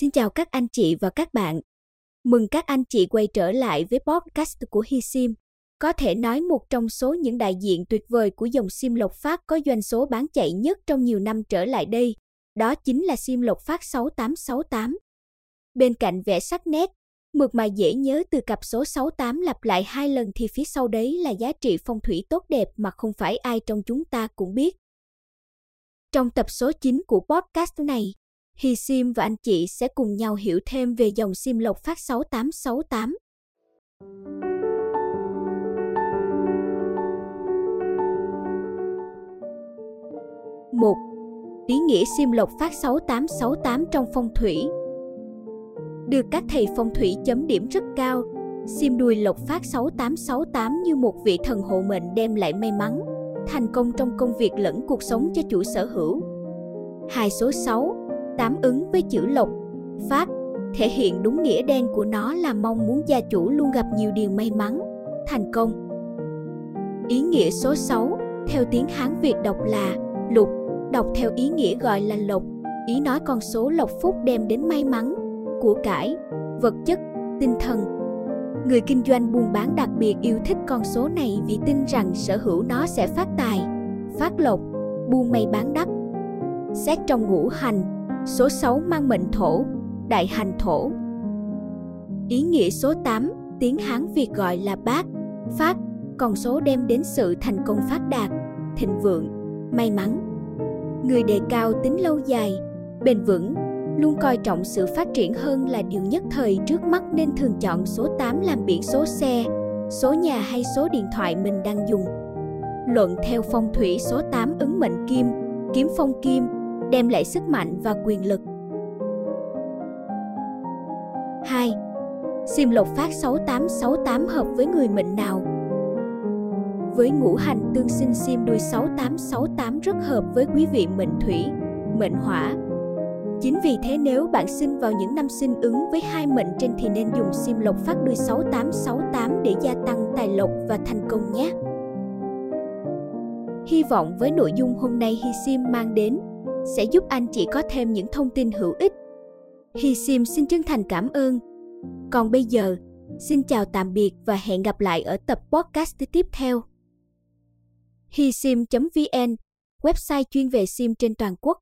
Xin chào các anh chị và các bạn. Mừng các anh chị quay trở lại với podcast của HiSim. Có thể nói một trong số những đại diện tuyệt vời của dòng sim Lộc Phát có doanh số bán chạy nhất trong nhiều năm trở lại đây. Đó chính là sim Lộc Phát 6868. Bên cạnh vẻ sắc nét, mượt mà dễ nhớ từ cặp số 68 lặp lại hai lần thì phía sau đấy là giá trị phong thủy tốt đẹp mà không phải ai trong chúng ta cũng biết. Trong tập số 9 của podcast này, Hi Sim và anh chị sẽ cùng nhau hiểu thêm về dòng sim Lộc Phát 6868. một Ý nghĩa sim Lộc Phát 6868 trong phong thủy Được các thầy phong thủy chấm điểm rất cao, sim đuôi Lộc Phát 6868 như một vị thần hộ mệnh đem lại may mắn, thành công trong công việc lẫn cuộc sống cho chủ sở hữu. Hai số 6 tám ứng với chữ lộc, phát, thể hiện đúng nghĩa đen của nó là mong muốn gia chủ luôn gặp nhiều điều may mắn, thành công. Ý nghĩa số 6, theo tiếng Hán Việt đọc là lục, đọc theo ý nghĩa gọi là lộc, ý nói con số lộc phúc đem đến may mắn, của cải, vật chất, tinh thần. Người kinh doanh buôn bán đặc biệt yêu thích con số này vì tin rằng sở hữu nó sẽ phát tài, phát lộc, buôn may bán đắt. Xét trong ngũ hành, Số 6 mang mệnh thổ, đại hành thổ. Ý nghĩa số 8, tiếng Hán Việt gọi là bát, phát, con số đem đến sự thành công phát đạt, thịnh vượng, may mắn. Người đề cao tính lâu dài, bền vững, luôn coi trọng sự phát triển hơn là điều nhất thời trước mắt nên thường chọn số 8 làm biển số xe, số nhà hay số điện thoại mình đang dùng. Luận theo phong thủy số 8 ứng mệnh kim, kiếm phong kim, đem lại sức mạnh và quyền lực. 2. Sim lộc phát 6868 hợp với người mệnh nào? Với ngũ hành tương sinh sim đuôi 6868 rất hợp với quý vị mệnh thủy, mệnh hỏa. Chính vì thế nếu bạn sinh vào những năm sinh ứng với hai mệnh trên thì nên dùng sim lộc phát đuôi 6868 để gia tăng tài lộc và thành công nhé. Hy vọng với nội dung hôm nay Hi Sim mang đến sẽ giúp anh chị có thêm những thông tin hữu ích. Hi Sim xin chân thành cảm ơn. Còn bây giờ, xin chào tạm biệt và hẹn gặp lại ở tập podcast tiếp theo. hisim.vn, website chuyên về sim trên toàn quốc.